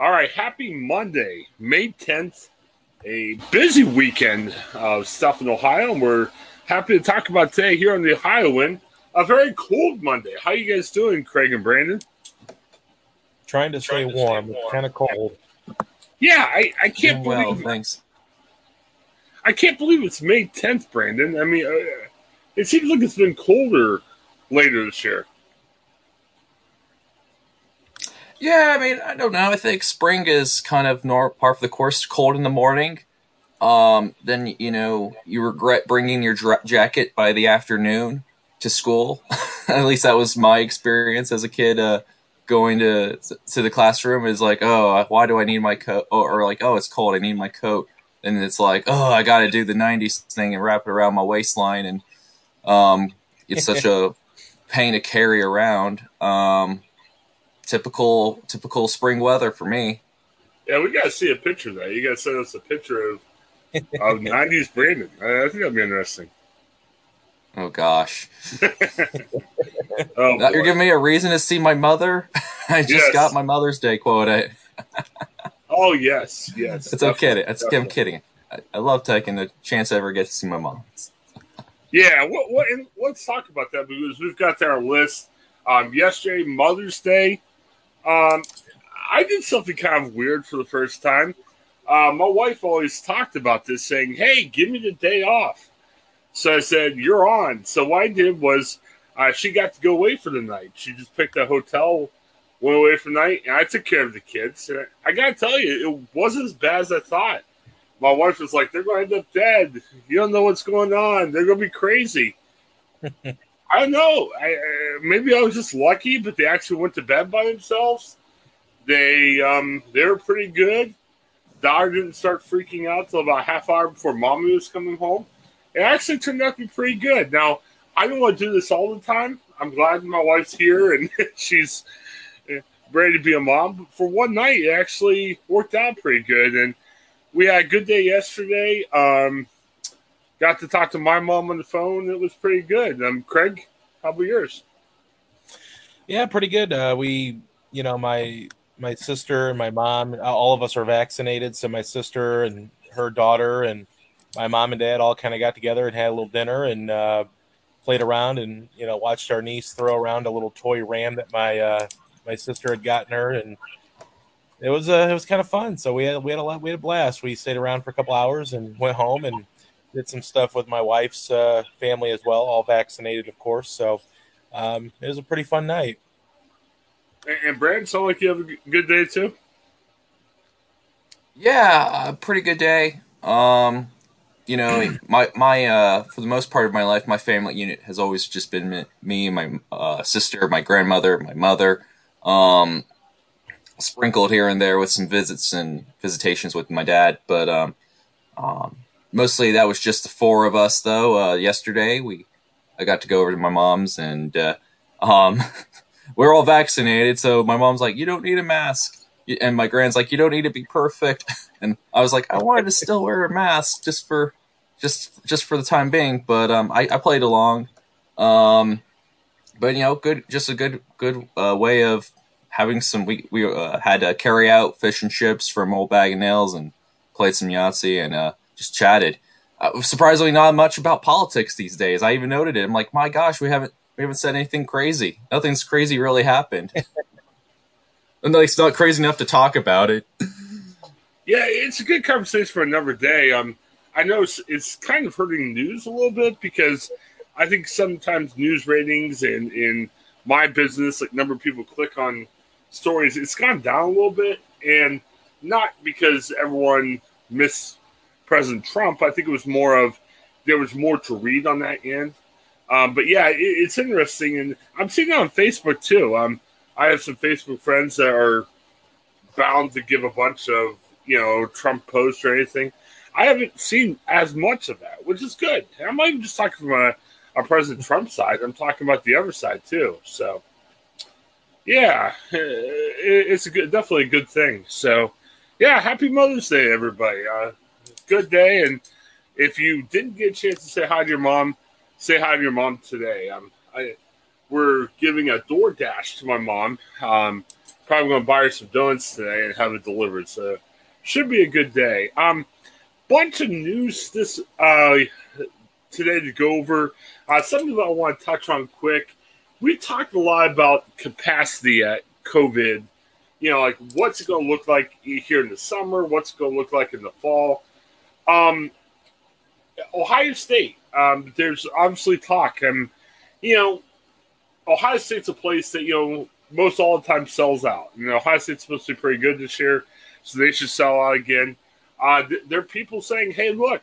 All right, happy Monday, May 10th. A busy weekend of stuff in Ohio, and we're happy to talk about today here on the Ohioan. A very cold Monday. How you guys doing, Craig and Brandon? Trying to stay Trying to warm. stay It's kind of cold. Yeah, I, I can't Doing well, believe thanks. I can't believe it's May 10th, Brandon. I mean, uh, it seems like it's been colder later this year. Yeah, I mean, I don't know. I think spring is kind of nor- par for the course. Cold in the morning. Um, then you know you regret bringing your dra- jacket by the afternoon to school. At least that was my experience as a kid. Uh, going to to the classroom is like, oh, why do I need my coat? Or, or like, oh, it's cold. I need my coat. And it's like, oh, I got to do the '90s thing and wrap it around my waistline, and um, it's such a pain to carry around. Um, typical typical spring weather for me. Yeah, we got to see a picture of that. You got to send us a picture of, of 90s Brandon. I, I think that'd be interesting. Oh gosh, Oh, you're giving me a reason to see my mother. I just Yes. got my Mother's Day quote. Oh yes, yes. it's okay. definitely, It's, I'm kidding. I, I love taking the chance I ever get to see my mom. Yeah, what, what, and let's talk about that because we've got our list. Um, yesterday, Mother's Day. Um, I did something kind of weird for the first time. Uh, my wife always talked about this, saying, "Hey, give me the day off." So I said, "You're on." So what I did was, uh, she got to go away for the night. She just picked a hotel, went away for the night, and I took care of the kids. And I, I gotta tell you, it wasn't as bad as I thought. My wife was like, "They're to end up dead. You don't know what's going on. They're to be crazy." I don't know. I, uh, maybe I was just lucky, but they actually went to bed by themselves. They um, they were pretty good. Daughter didn't start freaking out till about half hour before mommy was coming home. It actually turned out to be pretty good. Now I don't want to do this all the time. I'm glad my wife's here and she's uh, ready to be a mom. But for one night, it actually worked out pretty good, and we had a good day yesterday. Um, got to talk to my mom on the phone. It was pretty good. Um, Craig, how about yours? Yeah, pretty good. Uh, we, you know, my my sister and my mom, all of us are vaccinated. So my sister and her daughter and my mom and dad all kind of got together and had a little dinner and uh, played around and you know watched our niece throw around a little toy ram that my uh, my sister had gotten her and it was uh, it was kind of fun. So we had we had a lot we had a blast. We stayed around for a couple hours and went home and did some stuff with my wife's uh, family as well, all vaccinated, of course. So um, it was a pretty fun night. And, and Brad, sound like you have a good day too. Yeah, a pretty good day. Um, you know, my my uh, for the most part of my life, my family unit has always just been me, me my uh, sister, my grandmother, my mother. Um, sprinkled here and there with some visits and visitations with my dad, but um, um, mostly that was just the four of us. Though uh, yesterday we, I got to go over to my mom's and uh, um, we're all vaccinated, so my mom's like, "You don't need a mask." and my grand's like, "You don't need to be perfect," and I was like, "I wanted to still wear a mask just for, just just for the time being," but um, I, I played along, um, but you know, good, just a good good uh, way of having some. We we uh, had to carry out fish and chips from Old Bag of Nails and played some Yahtzee and uh, just chatted. Uh, surprisingly, not much about politics these days. I even noted it. I'm like, my gosh, we haven't we haven't said anything crazy. Nothing's crazy really happened. And like, it's not crazy enough to talk about it. Yeah, it's a good conversation for another day. Um, I know it's, it's kind of hurting news a little bit because I think sometimes news ratings and in my business, like number of people click on stories, it's gone down a little bit, and not because everyone missed President Trump. I think it was more of there was more to read on that end. Um, but yeah, it, it's interesting, and I'm seeing it on Facebook too. Um, I have some Facebook friends that are bound to give a bunch of you know Trump posts or anything. I haven't seen as much of that, which is good. I'm not even just talking from a, a President Trump side. I'm talking about the other side too. So, yeah, it, it's a good, definitely a good thing. So, yeah, happy Mother's Day, everybody. Uh, good day, and if you didn't get a chance to say hi to your mom, say hi to your mom today. Um, I, we're giving a DoorDash to my mom. Um, probably going to buy her some donuts today and have it delivered. So should be a good day. Um, bunch of news this uh, today to go over. Uh, something that I want to touch on quick. We talked a lot about capacity at COVID. You know, like what's it going to look like here in the summer? What's it going to look like in the fall? Um, Ohio State. Um, there's obviously talk, and you know, Ohio State's a place that you know most all the time sells out. You know, Ohio State's supposed to be pretty good this year, so they should sell out again. Uh, th- there are people saying, "Hey, look,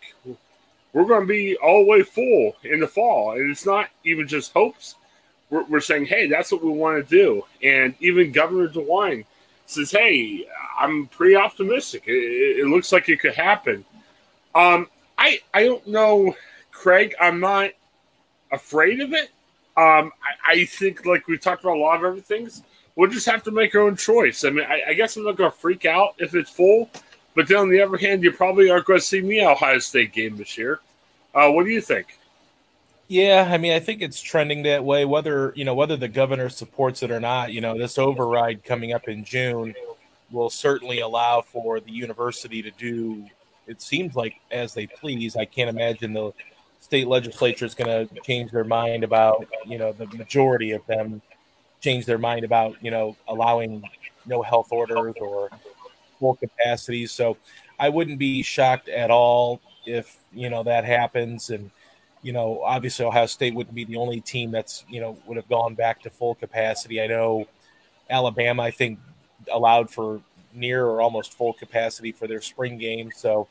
we're going to be all the way full in the fall," and it's not even just hopes. We're, we're saying, "Hey, that's what we want to do," and even Governor DeWine says, "Hey, I'm pretty optimistic. It, it looks like it could happen." Um, I I don't know, Craig. I'm not afraid of it. Um, I, I, think like we talked about a lot of other things. We'll just have to make our own choice. I mean, I, I guess I'm not going to freak out if it's full, but then on the other hand, you probably aren't going to see me at Ohio State game this year. Uh, what do you think? Yeah, I mean, I think it's trending that way. Whether you know whether the governor supports it or not, you know, this override coming up in June will certainly allow for the university to do it seems like as they please. I can't imagine the state legislature is going to change their mind about you know the majority of them change their mind about you know allowing no health orders or full capacities. So I wouldn't be shocked at all if you know that happens and you know obviously ohio state wouldn't be the only team that's you know would have gone back to full capacity i know alabama i think allowed for near or almost full capacity for their spring game so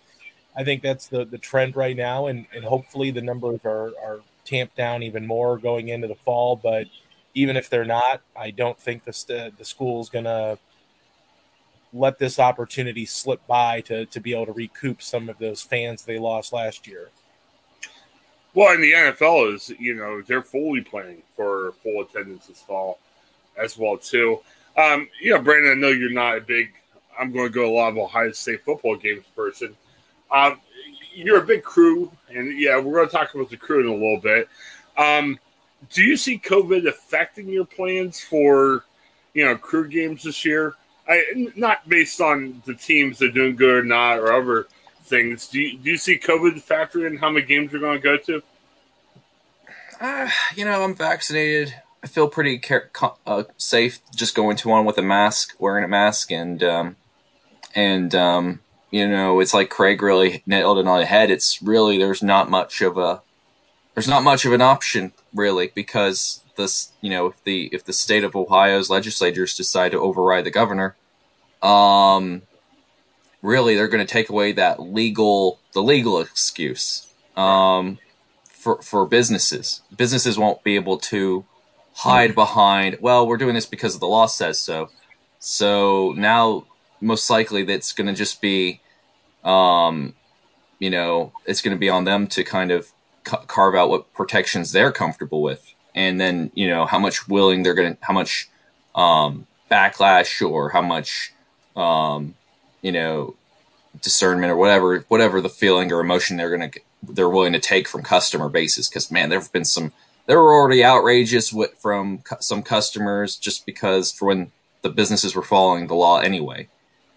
I think that's the the trend right now, and and hopefully the numbers are are tamped down even more going into the fall. But even if they're not, I don't think the st- the school's gonna let this opportunity slip by to to be able to recoup some of those fans they lost last year. Well, and the NFL is, you know, they're fully planning for full attendance this fall as well too. Um, you know, Brandon, I know you're not a big. I'm going to go a lot of Ohio State football games person. Um, you're a big crew, and yeah, we're going to talk about the crew in a little bit. Um, do you see COVID affecting your plans for, you know, crew games this year? I, not based on the teams that are doing good or not, or other things. Do you, do you see COVID factor in how many games you're going to go to? Uh, you know, I'm vaccinated. I feel pretty care- uh, safe just going to one with a mask, wearing a mask, and um, and um, you know, it's like Craig really nailed it on the head. It's really there's not much of a there's not much of an option really because this you know if the if the state of Ohio's legislators decide to override the governor, um, really they're going to take away that legal the legal excuse um, for for businesses. Businesses won't be able to hide behind well we're doing this because the law says so. So now most likely that's going to just be, um, you know, it's going to be on them to kind of ca- carve out what protections they're comfortable with, and then you know how much willing they're going to, how much um, backlash or how much, um, you know, discernment or whatever, whatever the feeling or emotion they're going to, they're willing to take from customer bases. Because man, there have been some, there were already outrageous from cu- some customers just because for when the businesses were following the law anyway.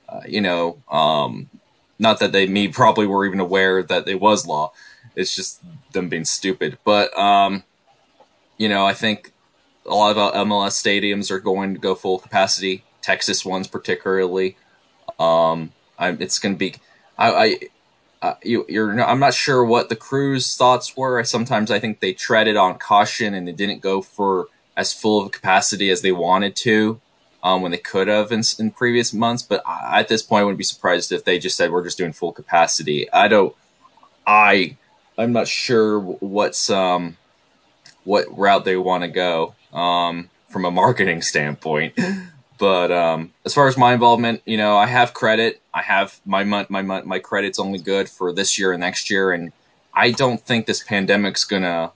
Uh, you know, um, not that they me probably were even aware that it was law. It's just them being stupid. But um, you know, I think a lot of MLS stadiums are going to go full capacity. Texas ones particularly. Um, I'm, it's going to be. I, I uh, you, you're. I'm not sure what the crew's thoughts were. Sometimes I think they treaded on caution and they didn't go for as full of capacity as they wanted to um, when they could have in, in previous months. But I, at this point, I wouldn't be surprised if they just said we're just doing full capacity. I don't. I I'm not sure what's um what route they want to go um from a marketing standpoint. But um, as far as my involvement, you know, I have credit. I have my month, my my my credit's only good for this year and next year, and I don't think this pandemic's gonna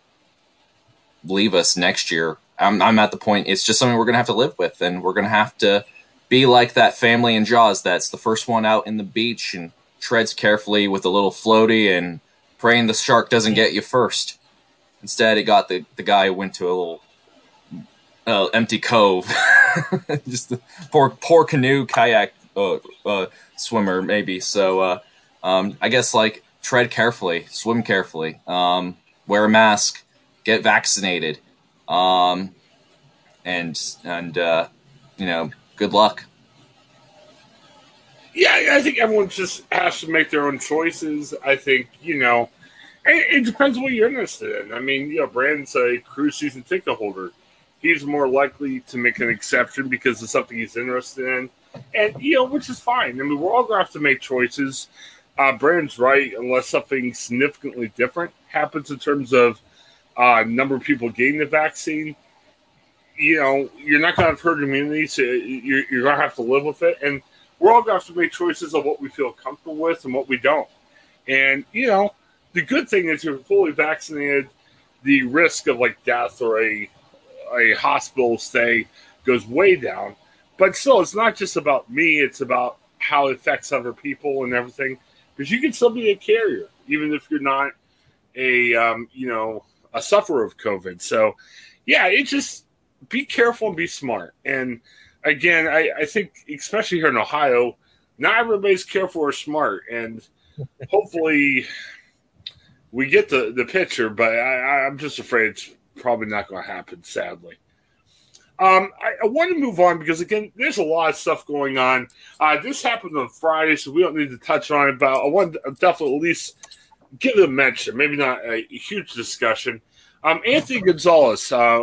leave us next year. I'm, I'm at the point; it's just something we're gonna have to live with, and we're gonna have to be like that family in Jaws that's the first one out in the beach and treads carefully with a little floaty and praying the shark doesn't get you first. Instead, it got the, the guy who went to a little uh, empty cove. Just the poor poor canoe kayak uh, uh, swimmer maybe. So uh, um, I guess like tread carefully, swim carefully, um, wear a mask, get vaccinated, um, and and uh, you know good luck. Yeah, I think everyone just has to make their own choices. I think you know, it, it depends what you're interested in. I mean, you know, Brandon's a cruise season ticket holder he's more likely to make an exception because of something he's interested in, and you know, which is fine. I mean, we're all to have to make choices. Uh, Brandon's right, unless something significantly different happens in terms of uh, number of people getting the vaccine. You know, you're not going to have herd immunity, so you're, you're going to have to live with it, and we're all going to have to make choices of what we feel comfortable with and what we don't. And you know, the good thing is you're fully vaccinated. The risk of like death or a a hospital stay goes way down. But still, it's not just about me, it's about how it affects other people and everything. Because you can still be a carrier, even if you're not a, um, you know, a sufferer of COVID. So, yeah, it just be careful and be smart. And again, I, I think, especially here in Ohio, not everybody's careful or smart. And hopefully we get the, the picture, but I, I'm just afraid it's probably not going to happen, sadly. Um, I, I, want to move on because again, there's a lot of stuff going on. Uh, this happened on Friday, so we don't need to touch on it. But I want to definitely at least give it a mention, maybe not a, huge discussion. Um, Anthony Gonzalez, uh,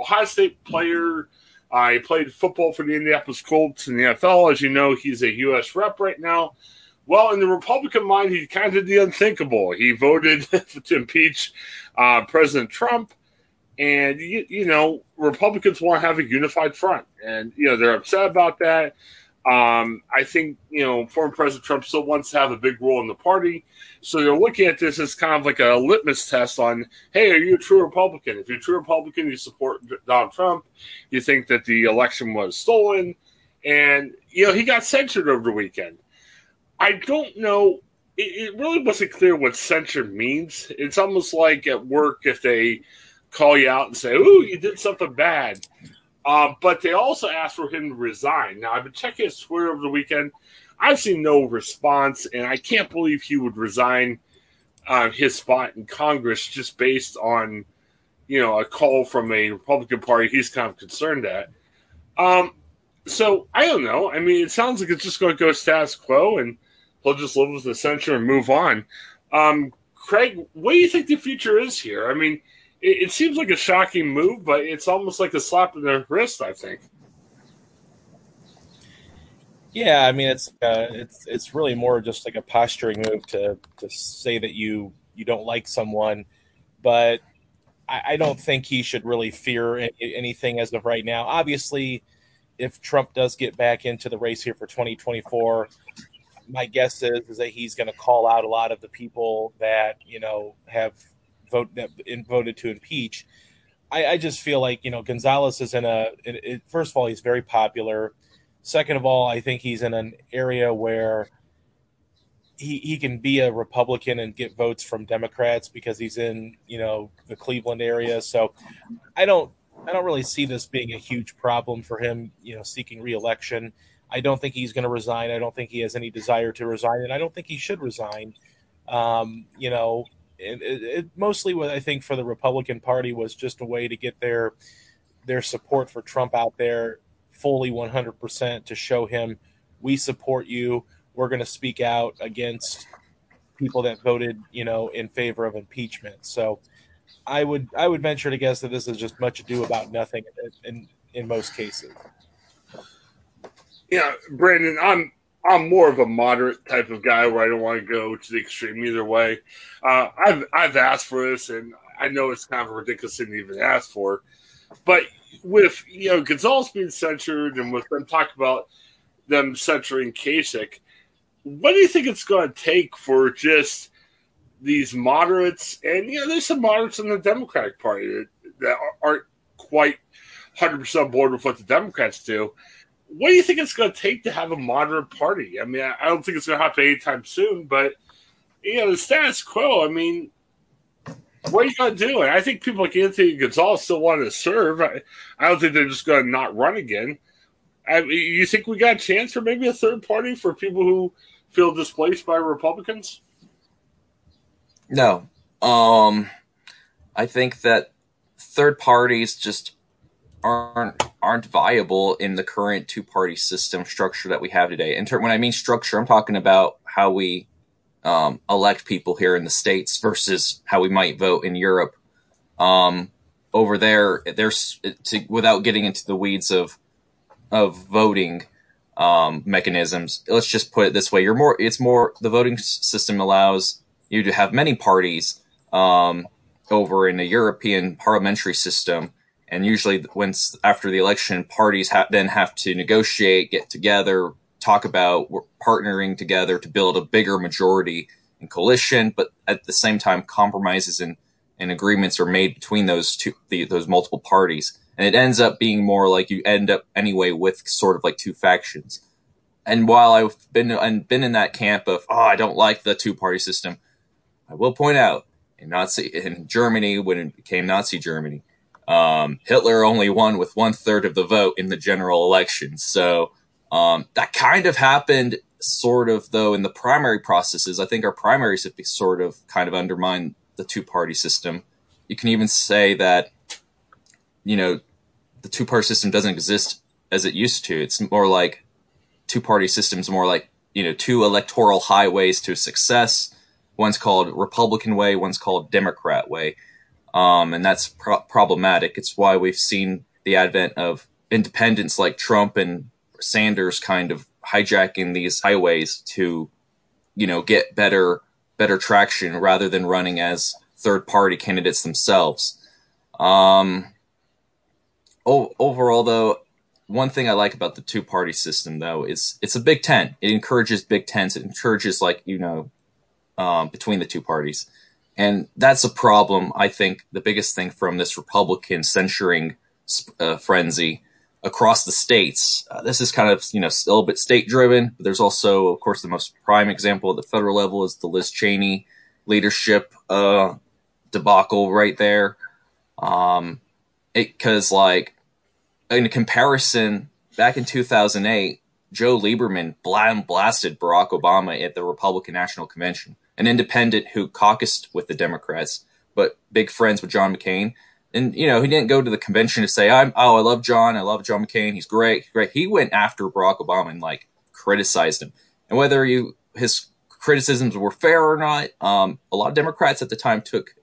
Ohio State player. Uh, he played football for the Indianapolis Colts in the NFL. As you know, he's a U.S. rep right now. Well, in the Republican mind, he kind of did the unthinkable. He voted to impeach uh, President Trump. And, you, you, know, Republicans want to have a unified front. And, you know, they're upset about that. Um, I think, you know, former President Trump still wants to have a big role in the party. So they're looking at this as kind of like a litmus test on, hey, are you a true Republican? If you're a true Republican, you support Donald Trump, you think that the election was stolen. And, you know, he got censured over the weekend. I don't know it, it really wasn't clear what censure means. It's almost like at work if they call you out and say, "Ooh, you did something bad," uh, but they also asked for him to resign. Now I've been checking his Twitter over the weekend. I've seen no response, and I can't believe he would resign uh, his spot in Congress just based on you know a call from a Republican Party he's kind of concerned at. Um, so I don't know. I mean, it sounds like it's just going to go status quo, and he'll just live with the censure and move on. Um, Craig, what do you think the future is here? I mean, it, it, seems like a shocking move, but it's almost like a slap in the wrist. I think. Yeah, I mean it's uh, it's it's really more just like a posturing move to to say that you you don't like someone, but I, I don't think he should really fear any, anything as of right now. Obviously, if Trump does get back into the race here for 2024, my guess is is that he's going to call out a lot of the people that you know have vote that in, voted to impeach. I, I, just feel like you know Gonzalez is in a. It, it, first of all, he's very popular. Second of all, I think he's in an area where he, he can be a Republican and get votes from Democrats because he's in you know the Cleveland area. So I don't I don't really see this being a huge problem for him. You know, seeking reelection. I don't think he's going to resign. I don't think he has any desire to resign, and I don't think he should resign. Um, you know, it, it, mostly what I think for the Republican Party was just a way to get their their support for Trump out there fully 100% to show him we support you. we're going to speak out against people that voted, you know, in favor of impeachment. So I would I would venture to guess that this is just much ado about nothing in in, in most cases. Yeah, Brandon, I'm I'm more of a moderate type of guy where I don't want to go to the extreme either way. Uh, I've I've asked for this, and I know it's kind of ridiculous thing to even ask for, but with you know Gonzalez being censured and with them talking about them censuring Kasich, what do you think it's going to take for just these moderates and you know there's some moderates in the Democratic Party that, that aren't quite 100% on board with what the Democrats do. What do you think it's going to take to have a moderate party? I mean, I don't think it's going to happen anytime soon, but you know the status quo. I mean, what are you going to do? And I think people like Anthony Gonzalez still want to serve. I, I don't think they're just going to not run again. I, you think we got a chance for maybe a third party for people who feel displaced by Republicans? No. Um, I think that third parties just aren't aren't viable in the current two party system structure that we have today. And when I mean structure, I'm talking about how we um, elect people here in the states versus how we might vote in Europe. Um, over there, there's to, without getting into the weeds of of voting um, mechanisms. Let's just put it this way: you're more. It's more. The voting system allows you to have many parties um, over in the European parliamentary system, and usually, once after the election, parties ha- then have to negotiate, get together, talk about partnering together to build a bigger majority in coalition, but at the same time, compromises and, and agreements are made between those two, the, those multiple parties. And it ends up being more like you end up anyway with sort of like two factions. And while I've been, and been in that camp of, oh, I don't like the two party system, I will point out in Nazi, in Germany, when it became Nazi Germany, um, Hitler only won with one third of the vote in the general election. So, um, that kind of happened sort of though in the primary processes. I think our primaries have sort of kind of undermined the two party system. You can even say that, you know, the two party system doesn't exist as it used to. It's more like two party systems, more like, you know, two electoral highways to success. One's called Republican way, one's called Democrat way. Um, and that's pro- problematic. It's why we've seen the advent of independents like Trump and Sanders kind of hijacking these highways to, you know, get better better traction rather than running as third party candidates themselves. Um, o- overall, though, one thing I like about the two party system though is it's a big tent. It encourages big tents. It encourages like you know um, between the two parties, and that's a problem. I think the biggest thing from this Republican censuring uh, frenzy across the states. Uh, this is kind of you know still a little bit state driven, but there's also, of course, the most prime example at the federal level is the Liz Cheney leadership uh, debacle right there. Um, because like in comparison, back in 2008, Joe Lieberman blasted Barack Obama at the Republican National Convention, an independent who caucused with the Democrats, but big friends with John McCain. And you know he didn't go to the convention to say I'm oh I love John I love John McCain he's great great. He went after Barack Obama and like criticized him. And whether you his criticisms were fair or not um, a lot of Democrats at the time took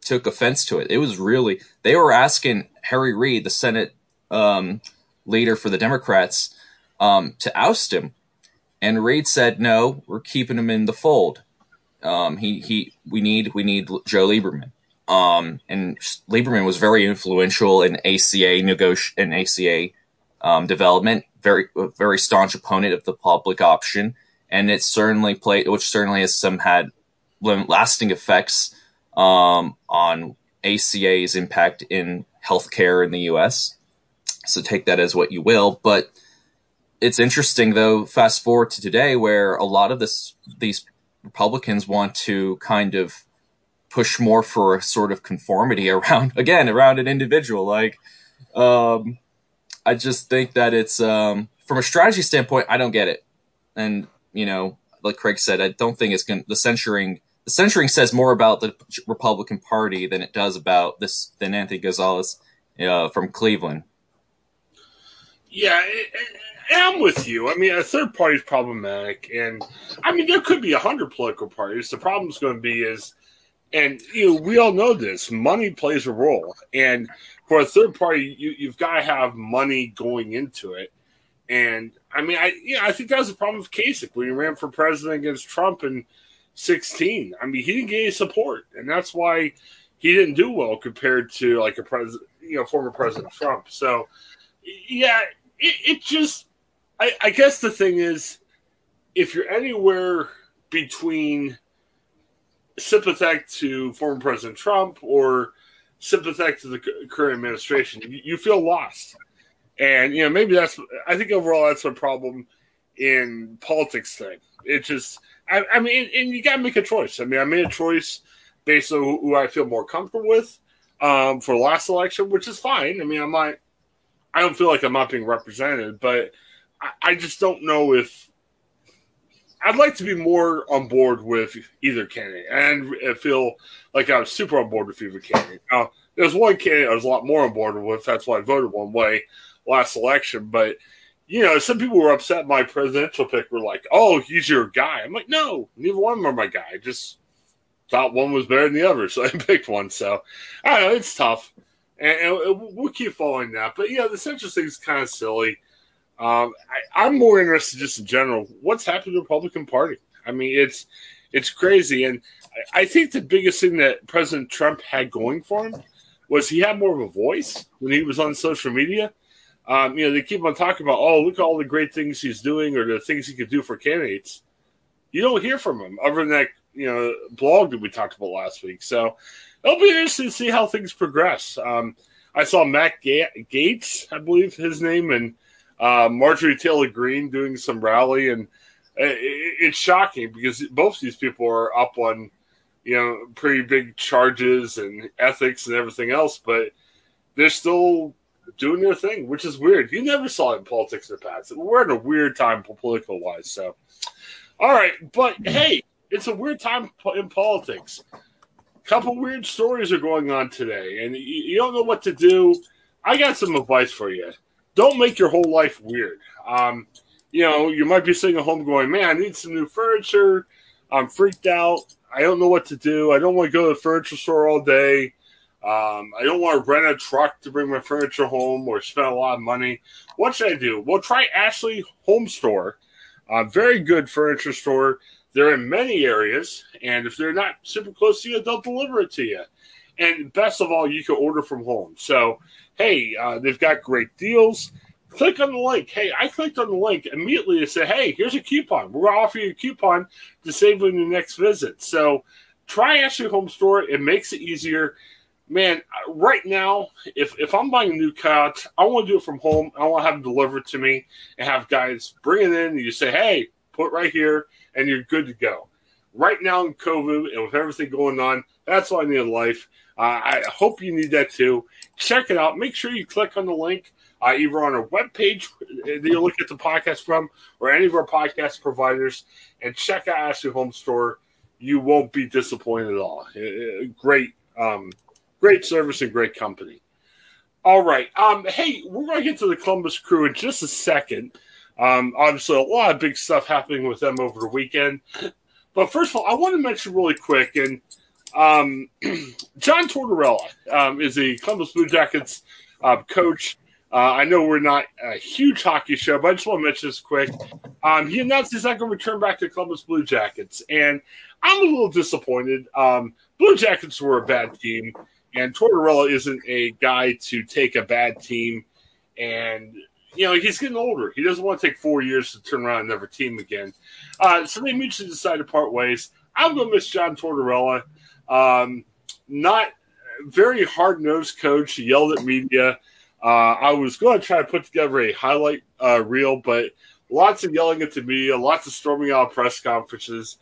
took offense to it. It was really they were asking Harry Reid the Senate um, leader for the Democrats um, to oust him. And Reid said no we're keeping him in the fold um, he he we need we need Joe Lieberman um, and Lieberman was very influential in ACA negoti- in ACA um, development. Very very staunch opponent of the public option, and it certainly played, which certainly has some had lasting effects um, on ACA's impact in healthcare in the U.S. So take that as what you will, but it's interesting though. Fast forward to today, where a lot of this these Republicans want to kind of push more for a sort of conformity around again around an individual. Like um i just think that it's um from a strategy standpoint i don't get it. And you know like craig said i don't think it's going the censuring the censuring says more about the republican party than it does about this than anthony gonzalez uh, from cleveland. Yeah I'm with you. I mean, a third party is problematic, and I mean, there could be a hundred political parties. The problem is going to be is, and you know, we all know this. Money plays a role, and for a third party, you, you've got to have money going into it. And I mean, I yeah, I think that was the problem with Kasich when he ran for president against Trump in '16. I mean, he didn't get any support, and that's why he didn't do well compared to like a president, you know, former President Trump. So, yeah, it, it just, I, I guess the thing is, if you're anywhere between sympathetic to former President Trump or sympathetic to the current administration, you, you feel lost. And you know, maybe that's. I think overall that's a problem in politics thing. It just. I, I mean, and you got to make a choice. I mean, I made a choice based on who, I feel more comfortable with um, for last election, which is fine. I mean, I'm not. I don't feel like I'm not being represented, but I, just don't know if I'd like to be more on board with either candidate, and I feel like I was super on board with either candidate. Now, there's one candidate I was a lot more on board with. That's why I voted one way last election. But you know, some people were upset my presidential pick. Were like, "Oh, he's your guy." I'm like, "No, neither one of them are my guy. I just thought one was better than the other, so I picked one." So I don't know. It's tough, and, and we'll keep following that. But yeah, the central thing is kind of silly. Um, I, am more interested just in general. What's happened to the Republican Party? I mean, it's it's crazy, and I, I think the biggest thing that President Trump had going for him was he had more of a voice when he was on social media. Um, you know, they keep on talking about, oh, look at all the great things he's doing or the things he could do for candidates. You don't hear from him other than that, you know, blog that we talked about last week. So it'll be interesting to see how things progress. Um, I saw Matt Ga- Gaetz, I believe his name, and uh, Marjorie Taylor Greene doing some rally, and it, it's shocking because both these people are up on you know pretty big charges and ethics and everything else, but they're still doing their thing, which is weird. You never saw it in politics in the past. We're in a weird time political wise. So, all right, but hey, it's a weird time in politics. Couple weird stories are going on today, and you don't know what to do. I got some advice for you don't make your whole life weird. Um, you know, you might be sitting at home going, man, I need some new furniture. I'm freaked out. I don't know what to do. I don't want to go to the furniture store all day. Um, I don't want to rent a truck to bring my furniture home or spend a lot of money. What should I do? Well, try Ashley Home Store. A very good furniture store. They're in many areas, and if they're not super close to you, they'll deliver it to you. And best of all, you can order from home. So hey, uh, they've got great deals. Click on the link. Hey, I clicked on the link immediately to say, hey, here's a coupon. We're going to offer you a coupon to save on your next visit. So try Ashley Home Store. It makes it easier. Man, right now, if, if I'm buying a new couch, I want to do it from home. I want to have it delivered to me and have guys bring it in. And you say, hey, put right here, and you're good to go. Right now in COVID and with everything going on, that's all I need in life. Uh, I hope you need that too. Check it out. Make sure you click on the link uh, either on our webpage that you look at the podcast from or any of our podcast providers and check out Ashley Home Store. You won't be disappointed at all. Great, um, great service and great company. All right. Um, hey, we're going to get to the Columbus Crew in just a second. Um, obviously, a lot of big stuff happening with them over the weekend. But first of all, I want to mention really quick, and – um, John Tortorella um, is a Columbus Blue Jackets uh, coach. Uh, I know we're not a huge hockey show, but I just want to mention this quick. Um, he announced he's not going to return back to Columbus Blue Jackets, and I'm a little disappointed. Um, Blue Jackets were a bad team, and Tortorella isn't a guy to take a bad team and you know, he's getting older. He doesn't want to take four years to turn around and never team again. Uh, so they mutually decided to part ways. I'm going to miss John Tortorella. Um, not very hard nosed coach. Yelled at media. Uh, I was going to try to put together a highlight uh, reel, but lots of yelling at the media, lots of storming out press conferences.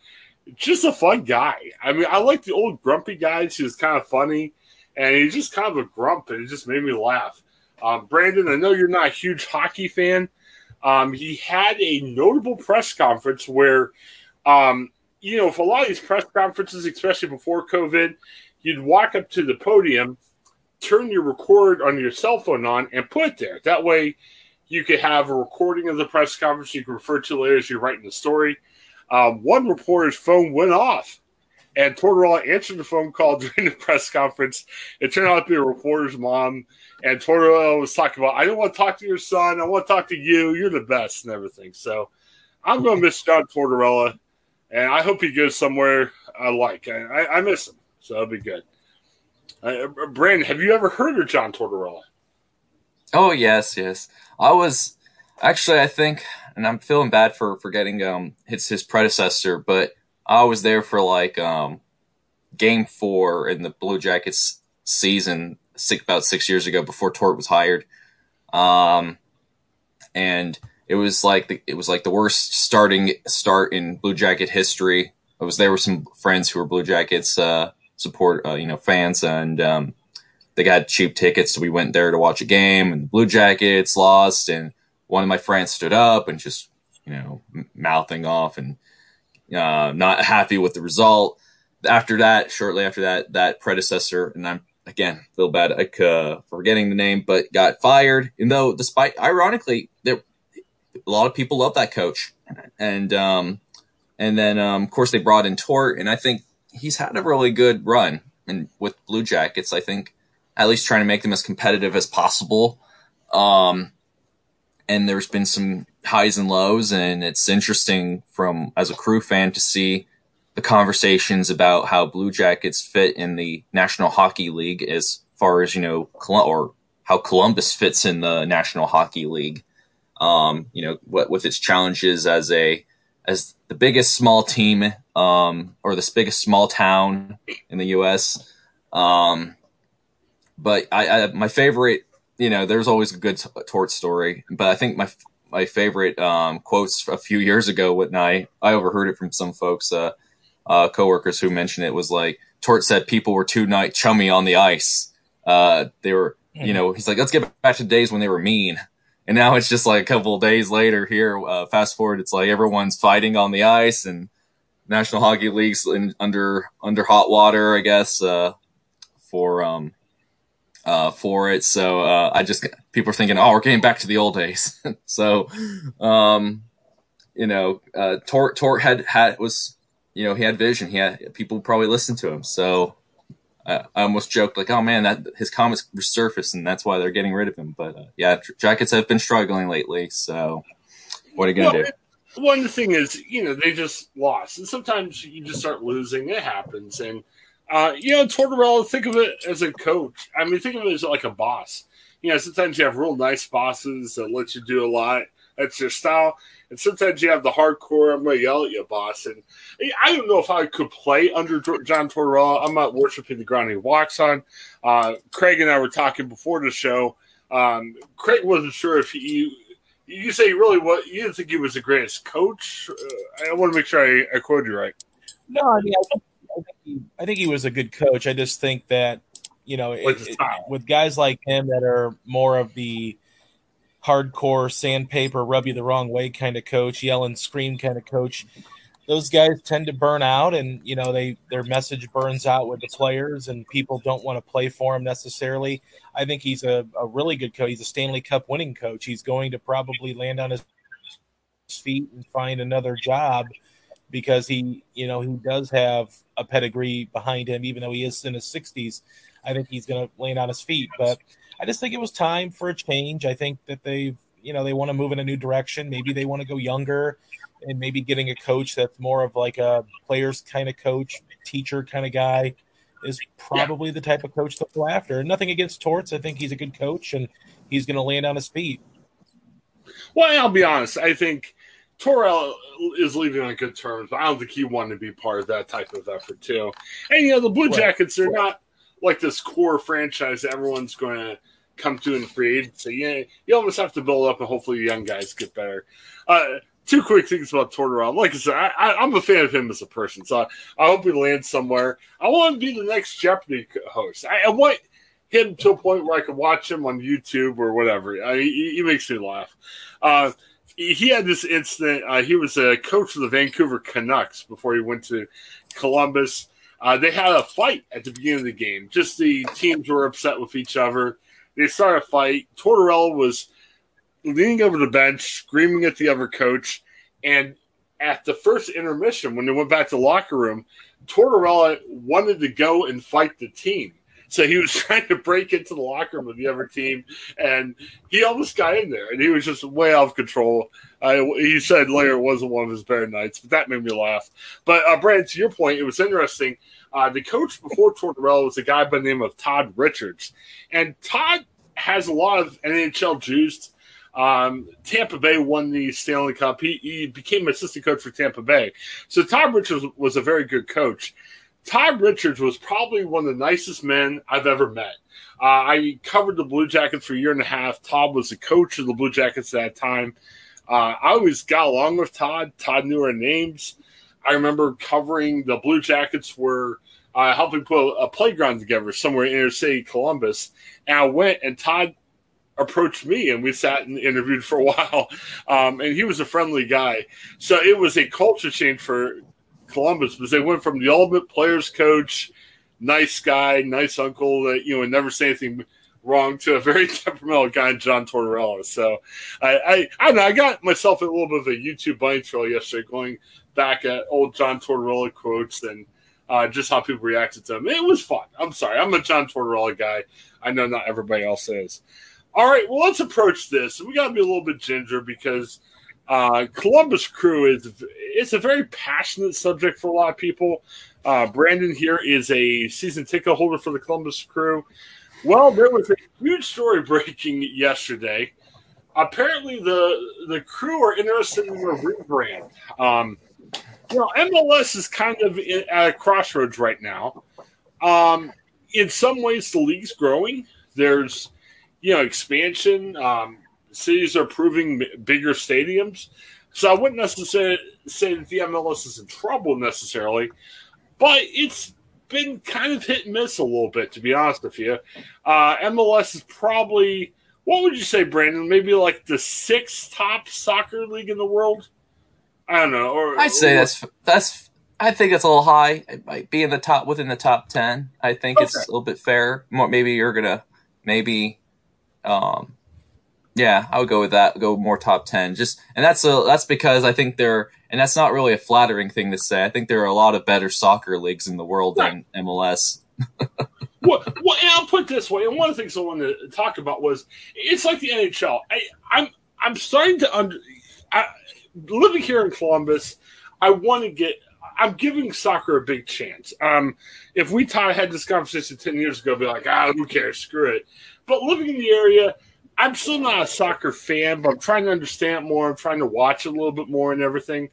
Just a fun guy. I mean, I like the old grumpy guys. He was kind of funny, and he's just kind of a grump, and it just made me laugh. Um, Brandon, I know you're not a huge hockey fan. Um, he had a notable press conference where um, you know, for a lot of these press conferences, especially before COVID, you'd walk up to the podium, turn your record on your cell phone on, and put it there. That way, you could have a recording of the press conference you can refer to later as you're writing the story. Um, one reporter's phone went off, and Tortorella answered the phone call during the press conference. It turned out to be a reporter's mom, and Tortorella was talking about, "I don't want to talk to your son. I want to talk to you. You're the best and everything." So, I'm going to miss John Tortorella, and I hope he goes somewhere I like. I, I miss him, so it'll be good. Uh, Brandon, have you ever heard of John Tortorella? Oh yes, yes. I was actually, I think, and I'm feeling bad for forgetting um his his predecessor, but I was there for like um game four in the Blue Jackets season six, about six years ago before Tort was hired. Um, and it was like the, it was like the worst starting start in Blue Jacket history. I was there with some friends who were Blue Jackets uh, support, uh, you know, fans, and um, they got cheap tickets, so we went there to watch a game, and the Blue Jackets lost, and one of my friends stood up and just, you know, mouthing off and uh, not happy with the result. After that, shortly after that, that predecessor, and I'm again feel bad uh, forgetting the name, but got fired. And though, despite ironically, there a lot of people love that coach, and um, and then um, of course they brought in Tort, and I think he's had a really good run and with Blue Jackets. I think at least trying to make them as competitive as possible. Um, and there's been some highs and lows, and it's interesting from as a crew fan to see the conversations about how Blue Jackets fit in the National Hockey League as far as you know, or how Columbus fits in the National Hockey League. Um, you know, what with its challenges as a as the biggest small team um, or the biggest small town in the U.S. Um, but I, I, my favorite, you know, there's always a good t- tort story, but I think my my favorite um, quotes a few years ago when I I overheard it from some folks, uh, uh, coworkers who mentioned it was like Tort said people were too night chummy on the ice. Uh, they were, you mm-hmm. know, he's like, let's get back to the days when they were mean. And now it's just like a couple days later here, uh, fast forward, it's like everyone's fighting on the ice and National Hockey League's in, under, under hot water, I guess, uh, for, um, uh, for it. So uh, I just people are thinking, oh, we're getting back to the old days. so, um, you know, uh, Tort Tort had had was you know he had vision. He had people probably listened to him. So I, almost joked like, oh man, that his comments resurfaced, and that's why they're getting rid of him. But uh, yeah, Jackets have been struggling lately. So what are you gonna well, do? One thing is, you know, they just lost, and sometimes you just start losing. It happens, and uh, you know, Tortorella, think of it as a coach. I mean, think of it as like a boss. You know, sometimes you have real nice bosses that let you do a lot. That's your style. And sometimes you have the hardcore, I'm going to yell at you, boss. And I don't know if I could play under John Tortorella. I'm not worshiping the ground he walks on. Uh, Craig and I were talking before the show. Um, Craig wasn't sure if he, you say really what you didn't think he was the greatest coach. Uh, I want to make sure I, I quote you right. No, I mean, I I think he, I think he was a good coach. I just think that you know it, it, with guys like him that are more of the hardcore sandpaper, rub you the wrong way kind of coach, yell and scream kind of coach. Those guys tend to burn out, and you know they their message burns out with the players, and people don't want to play for him necessarily. I think he's a, a really good coach. He's a Stanley Cup winning coach. He's going to probably land on his feet and find another job because he, you know, he does have a pedigree behind him, even though he is in his 60s. I think he's going to land on his feet. But I just think it was time for a change. I think that they've, you know, they want to move in a new direction. Maybe they want to go younger and maybe getting a coach that's more of like a players kind of coach, teacher kind of guy is probably yeah. the type of coach they'll go after. Nothing against Torts. I think he's a good coach and he's going to land on his feet. Well, I'll be honest. I think Torel is leaving on good terms, but I don't think he wanted to be part of that type of effort too. And you know, the Blue Jackets are not like this core franchise everyone's going to come to in free agency. Yeah, you almost have to build up, and hopefully, young guys get better. Uh, two quick things about Tortorella. Like I said, I, am a fan of him as a person, so I, I, hope he lands somewhere. I want him to be the next Jeopardy host. I, I want him to a point where I can watch him on YouTube or whatever. I, he, he, makes me laugh. Uh, he had this incident. Uh, he was a coach of the Vancouver Canucks before he went to Columbus. Uh, they had a fight at the beginning of the game. Just the teams were upset with each other. They started a fight. Tortorella was leaning over the bench, screaming at the other coach. And at the first intermission, when they went back to the locker room, Tortorella wanted to go and fight the team. So he was trying to break into the locker room of the other team, and he almost got in there, and he was just way out of control. He said later it wasn't one of his better nights, but that made me laugh. But uh, Brad, to your point, it was interesting. Uh, the coach before Tortorella was a guy by the name of Todd Richards, and Todd has a lot of NHL juice. Um, Tampa Bay won the Stanley Cup. He, he became assistant coach for Tampa Bay. So Todd Richards was a very good coach. Todd Richards was probably one of the nicest men I've ever met. Uh, I covered the Blue Jackets for a year and a half. Todd was the coach of the Blue Jackets at that time. Uh, I always got along with Todd. Todd knew our names. I remember covering the Blue Jackets were uh, helping put a playground together somewhere in inner city Columbus. And I went and Todd approached me and we sat and interviewed for a while. Um, and he was a friendly guy. So it was a culture change for Columbus because they went from the ultimate players coach, nice guy, nice uncle that, you know, never say anything wrong to a very temperamental guy, John Tortorella. So I, I, I know. I got myself a little bit of a YouTube bunny trail yesterday going back at old John Tortorella quotes and uh, just how people reacted to him. It was fun. I'm sorry. I'm a John Tortorella guy. I know not everybody else is. All right, well, let's approach this. We got to be a little bit ginger because uh, Columbus Crew is it's a very passionate subject for a lot of people. Uh, Brandon here is a season ticket holder for the Columbus Crew. Well, there was a huge story breaking yesterday. Apparently, the the crew are interested in a rebrand. Um, you know, MLS is kind of at a crossroads right now. Um, in some ways, the league's growing. There's you know, expansion. Um, cities are proving bigger stadiums. So I wouldn't necessarily say that the MLS is in trouble necessarily, but it's been kind of hit and miss a little bit, to be honest with you. Uh, MLS is probably, what would you say, Brandon? Maybe like the sixth top soccer league in the world? I don't know. Or, I'd say or, that's that's. I think it's a little high. It might be in the top within the top ten. I think okay. it's a little bit fair. More, maybe you're gonna maybe um, yeah, I would go with that. Go more top ten. Just and that's a, that's because I think there and that's not really a flattering thing to say. I think there are a lot of better soccer leagues in the world right. than MLS. well, well, and I'll put this way. And one of the things I wanted to talk about was it's like the NHL. I, I'm I'm starting to under I, living here in Columbus. I want to get. I'm giving soccer a big chance. Um, if we had this conversation ten years ago, I'd be like, ah, who cares? Screw it. But living in the area, I'm still not a soccer fan, but I'm trying to understand more. I'm trying to watch a little bit more and everything.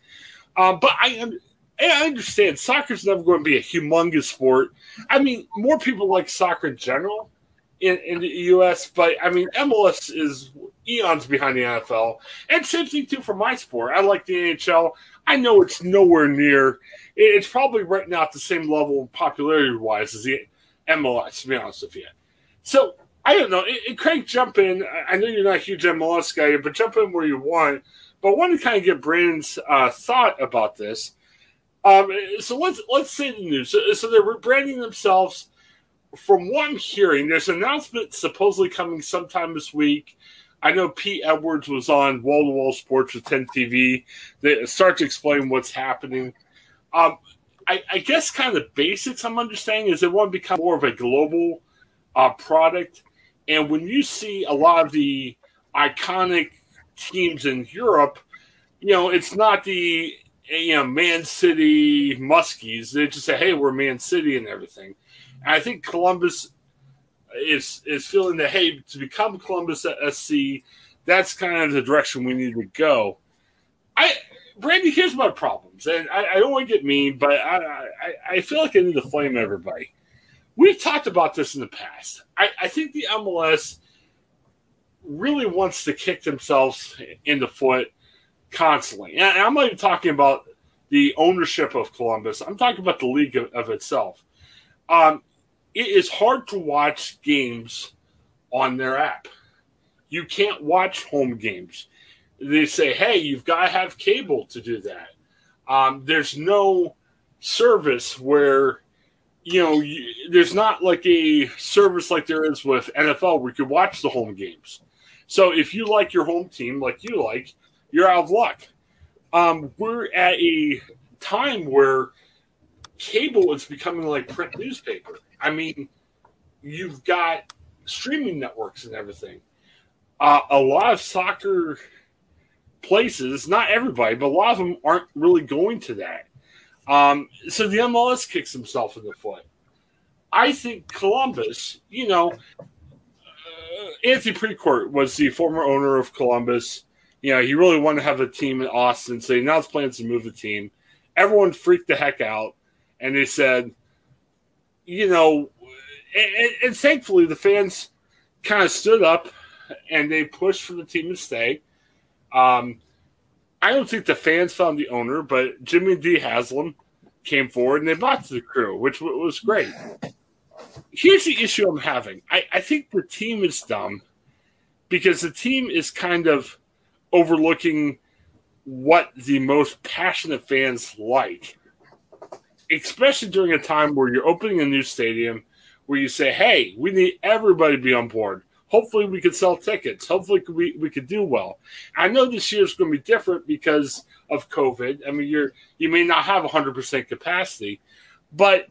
Um, but I, I understand soccer's never going to be a humongous sport. I mean, more people like soccer in general in, in the U.S., but I mean, MLS is eons behind the NFL. And same thing, too, for my sport. I like the NHL. I know it's nowhere near, it's probably right now at the same level popularity wise as the MLS, to be honest with you. So I don't know. It, it, Craig, jump in. I know you're not a huge MLS guy, but jump in where you want. But I want to kind of get Brandon's uh, thought about this. Um, so let's let's say the news. So, so they're rebranding themselves. From what I'm hearing, there's an announcement supposedly coming sometime this week. I know Pete Edwards was on Wall to Wall Sports with 10 TV. They start to explain what's happening. Um, I, I, guess kind of basics I'm understanding is they want to become more of a global uh, product. And when you see a lot of the iconic teams in Europe, you know, it's not the you know Man City Muskies. They just say, "Hey, we're Man City" and everything. I think Columbus is is feeling that hey, to become Columbus SC, that's kind of the direction we need to go. I, Brandy, here's my problems, and I, I don't want to get mean, but I, I I feel like I need to flame everybody. We've talked about this in the past. I, I think the MLS really wants to kick themselves in the foot constantly. And I'm not even talking about the ownership of Columbus. I'm talking about the league of, of itself. Um, it is hard to watch games on their app. You can't watch home games. They say, hey, you've got to have cable to do that. Um, there's no service where you know, there's not like a service like there is with NFL where you can watch the home games. So if you like your home team like you like, you're out of luck. Um, we're at a time where cable is becoming like print newspaper. I mean, you've got streaming networks and everything. Uh, a lot of soccer places, not everybody, but a lot of them aren't really going to that. Um, so the MLS kicks himself in the foot. I think Columbus, you know, uh, Anthony Precourt was the former owner of Columbus. You know, he really wanted to have a team in Austin, so he announced plans to move the team. Everyone freaked the heck out, and they said, you know, and, and thankfully the fans kind of stood up and they pushed for the team to stay. Um, I don't think the fans found the owner, but Jimmy D. Haslam came forward and they bought the crew, which was great. Here's the issue I'm having. I, I think the team is dumb because the team is kind of overlooking what the most passionate fans like, especially during a time where you're opening a new stadium where you say, hey, we need everybody to be on board. Hopefully, we could sell tickets. Hopefully, we, we could do well. I know this year is going to be different because of COVID. I mean, you're you may not have 100% capacity, but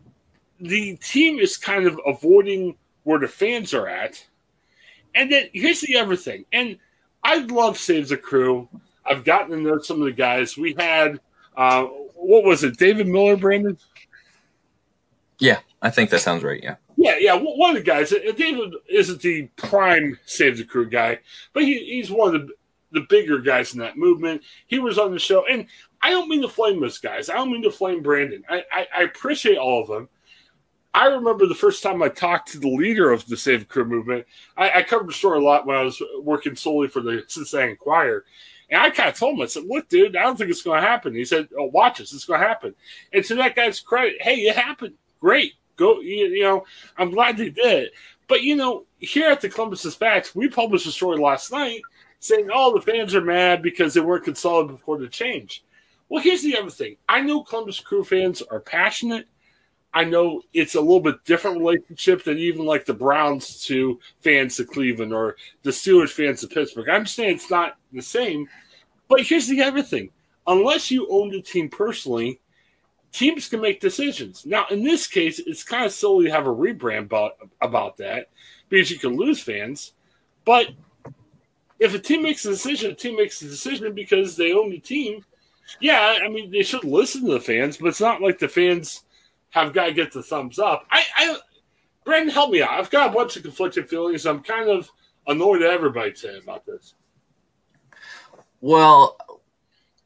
the team is kind of avoiding where the fans are at. And then here's the other thing. And I love Save the Crew. I've gotten to know some of the guys. We had, uh, what was it, David Miller, Brandon? Yeah, I think that sounds right. Yeah. Yeah, yeah. One of the guys, uh, David isn't the prime Save the Crew guy, but he, he's one of the the bigger guys in that movement. He was on the show, and I don't mean to flame those guys. I don't mean to flame Brandon. I, I, I appreciate all of them. I remember the first time I talked to the leader of the Save the Crew movement. I, I covered the story a lot when I was working solely for the Cincinnati Enquirer. And I kind of told him, I said, look, dude, I don't think it's going to happen. He said, oh, watch this. It's going to happen. And to that guy's credit, hey, it happened. Great. Go, you, you know, I'm glad they did. But, you know, here at the Columbus Dispatch, we published a story last night saying, oh, the fans are mad because they weren't consulted before the change. Well, here's the other thing. I know Columbus Crew fans are passionate. I know it's a little bit different relationship than even like the Browns to fans to Cleveland or the Steelers fans to Pittsburgh. I understand it's not the same, but here's the other thing. Unless you own the team personally, teams can make decisions. Now, in this case, it's kind of silly to have a rebrand about, about that because you can lose fans. But if a team makes a decision, a team makes a decision because they own the team. Yeah, I mean, they should listen to the fans, but it's not like the fans have got to get the thumbs up. I, I Brandon, help me out. I've got a bunch of conflicted feelings. I'm kind of annoyed at everybody today about this. Well,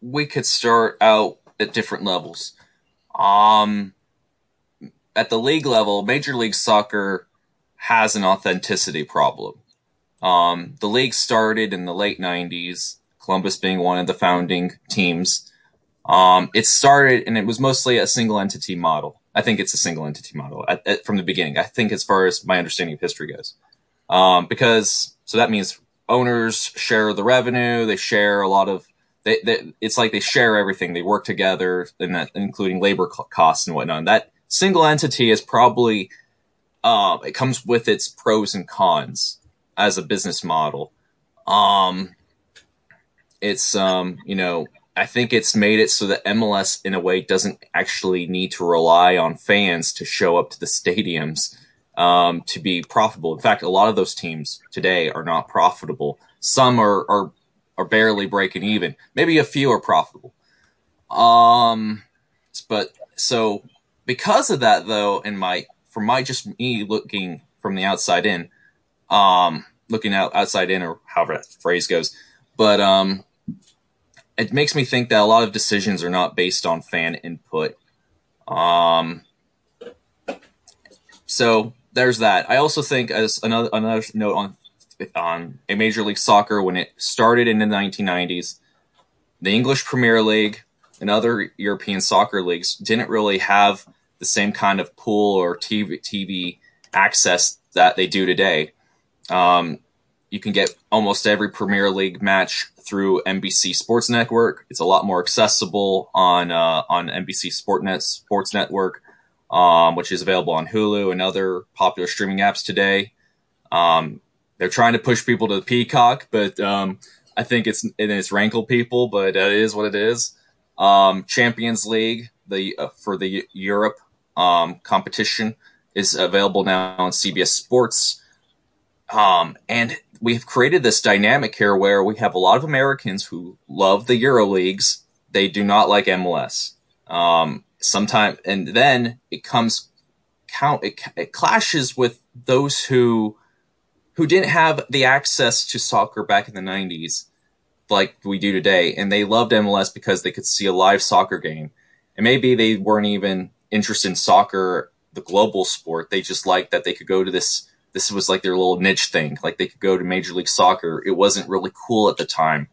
we could start out at different levels. Um, at the league level, Major League Soccer has an authenticity problem. Um, the league started in the late 90s, Columbus being one of the founding teams. Um, it started and it was mostly a single entity model. I think it's a single entity model at, at, from the beginning. I think as far as my understanding of history goes, um, because so that means owners share the revenue. They share a lot of. They, they, it's like they share everything. They work together, and that including labor costs and whatnot. And that single entity is probably uh, it comes with its pros and cons as a business model. Um, it's um, you know I think it's made it so that MLS in a way doesn't actually need to rely on fans to show up to the stadiums um, to be profitable. In fact, a lot of those teams today are not profitable. Some are are, are barely breaking even. Maybe a few are profitable. Um, but so because of that, though, in my from my just me looking from the outside in, um, looking out outside in or however that phrase goes, but um, it makes me think that a lot of decisions are not based on fan input. Um, so there's that. I also think as another another note on on a Major League Soccer when it started in the 1990s, the English Premier League and other European soccer leagues didn't really have the same kind of pool or TV, TV access that they do today. Um, you can get almost every Premier League match through NBC Sports Network. It's a lot more accessible on uh, on NBC Sportnet Sports Network, um, which is available on Hulu and other popular streaming apps today. Um, they're trying to push people to the Peacock, but um, I think it's it's rankle people, but it is what it is. Um, Champions League, the uh, for the Europe um, competition, is available now on CBS Sports. Um, and we've created this dynamic here where we have a lot of Americans who love the Euro leagues. They do not like MLS. Um, sometime, and then it comes count. It, it clashes with those who who didn't have the access to soccer back in the 90s like we do today and they loved MLS because they could see a live soccer game. And maybe they weren't even interested in soccer, the global sport. They just liked that they could go to this this was like their little niche thing. Like they could go to Major League Soccer. It wasn't really cool at the time.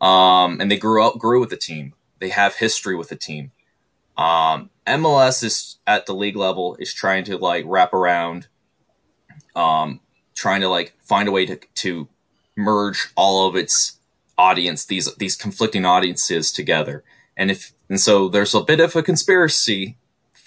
Um, and they grew up, grew with the team. They have history with the team. Um, MLS is at the league level is trying to like wrap around, um, trying to like find a way to, to merge all of its audience, these, these conflicting audiences together. And if, and so there's a bit of a conspiracy,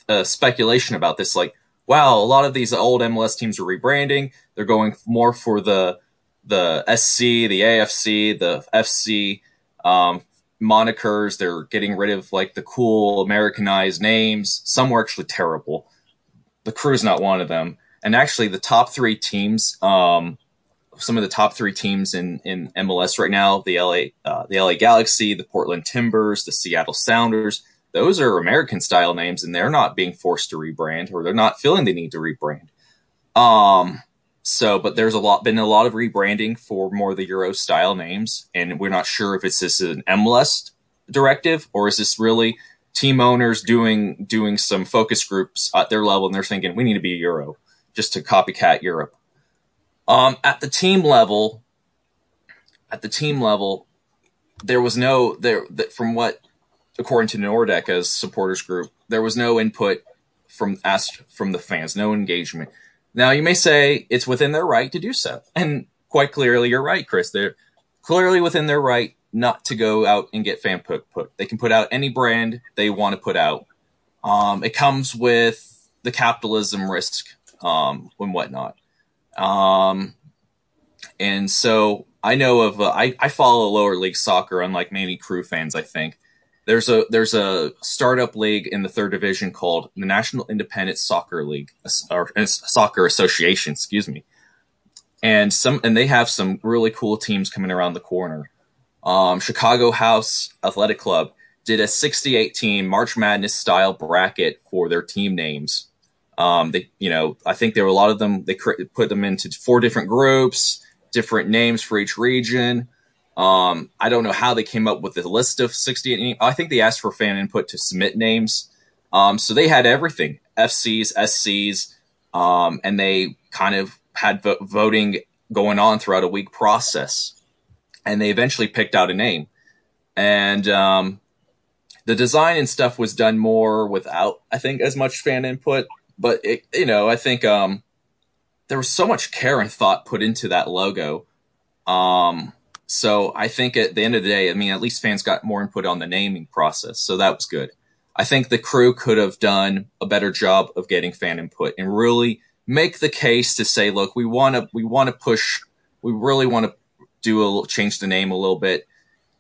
uh, speculation about this. Like, wow, a lot of these old MLS teams are rebranding. They're going more for the the SC, the AFC, the FC um, monikers. They're getting rid of like the cool Americanized names. Some were actually terrible. The Crew's not one of them. And actually, the top three teams, um, some of the top three teams in, in MLS right now, the LA, uh, the LA Galaxy, the Portland Timbers, the Seattle Sounders, those are American style names and they're not being forced to rebrand or they're not feeling the need to rebrand. Um, so, but there's a lot, been a lot of rebranding for more of the Euro style names. And we're not sure if it's this an MLS directive or is this really team owners doing, doing some focus groups at their level and they're thinking we need to be Euro just to copycat Europe. Um, at the team level, at the team level, there was no there that from what according to Nordecke's supporters group, there was no input from asked from the fans, no engagement. Now you may say it's within their right to do so, and quite clearly you're right, Chris. They're clearly within their right not to go out and get fan put put. They can put out any brand they want to put out. Um, it comes with the capitalism risk um, and whatnot. Um, and so I know of uh, I, I follow lower league soccer, unlike many crew fans. I think there's a there's a startup league in the third division called the National Independent Soccer League or Soccer Association, excuse me. And some and they have some really cool teams coming around the corner. Um, Chicago House Athletic Club did a 68 team March Madness style bracket for their team names. Um, they, you know, I think there were a lot of them. They put them into four different groups, different names for each region. Um, I don't know how they came up with the list of 68. I think they asked for fan input to submit names. Um, so they had everything FCs, SCs, um, and they kind of had vo- voting going on throughout a week process. And they eventually picked out a name. And um, the design and stuff was done more without, I think, as much fan input. But, it, you know, I think um, there was so much care and thought put into that logo. Um, so I think at the end of the day, I mean, at least fans got more input on the naming process. So that was good. I think the crew could have done a better job of getting fan input and really make the case to say, look, we want to, we want to push, we really want to do a little, change the name a little bit.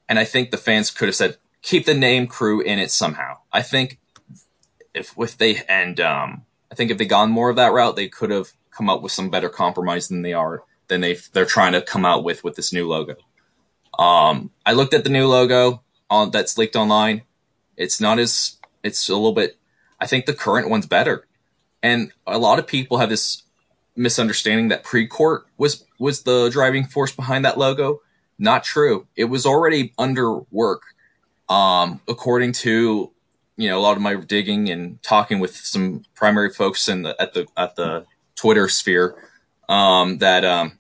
And I think the fans could have said, keep the name crew in it somehow. I think if, if they, and, um, I think if they gone more of that route, they could have come up with some better compromise than they are, than they, they're trying to come out with, with this new logo. Um, I looked at the new logo on that's leaked online. It's not as it's a little bit. I think the current one's better, and a lot of people have this misunderstanding that Precourt was was the driving force behind that logo. Not true. It was already under work. Um, according to you know a lot of my digging and talking with some primary folks in the at the at the Twitter sphere, um, that um,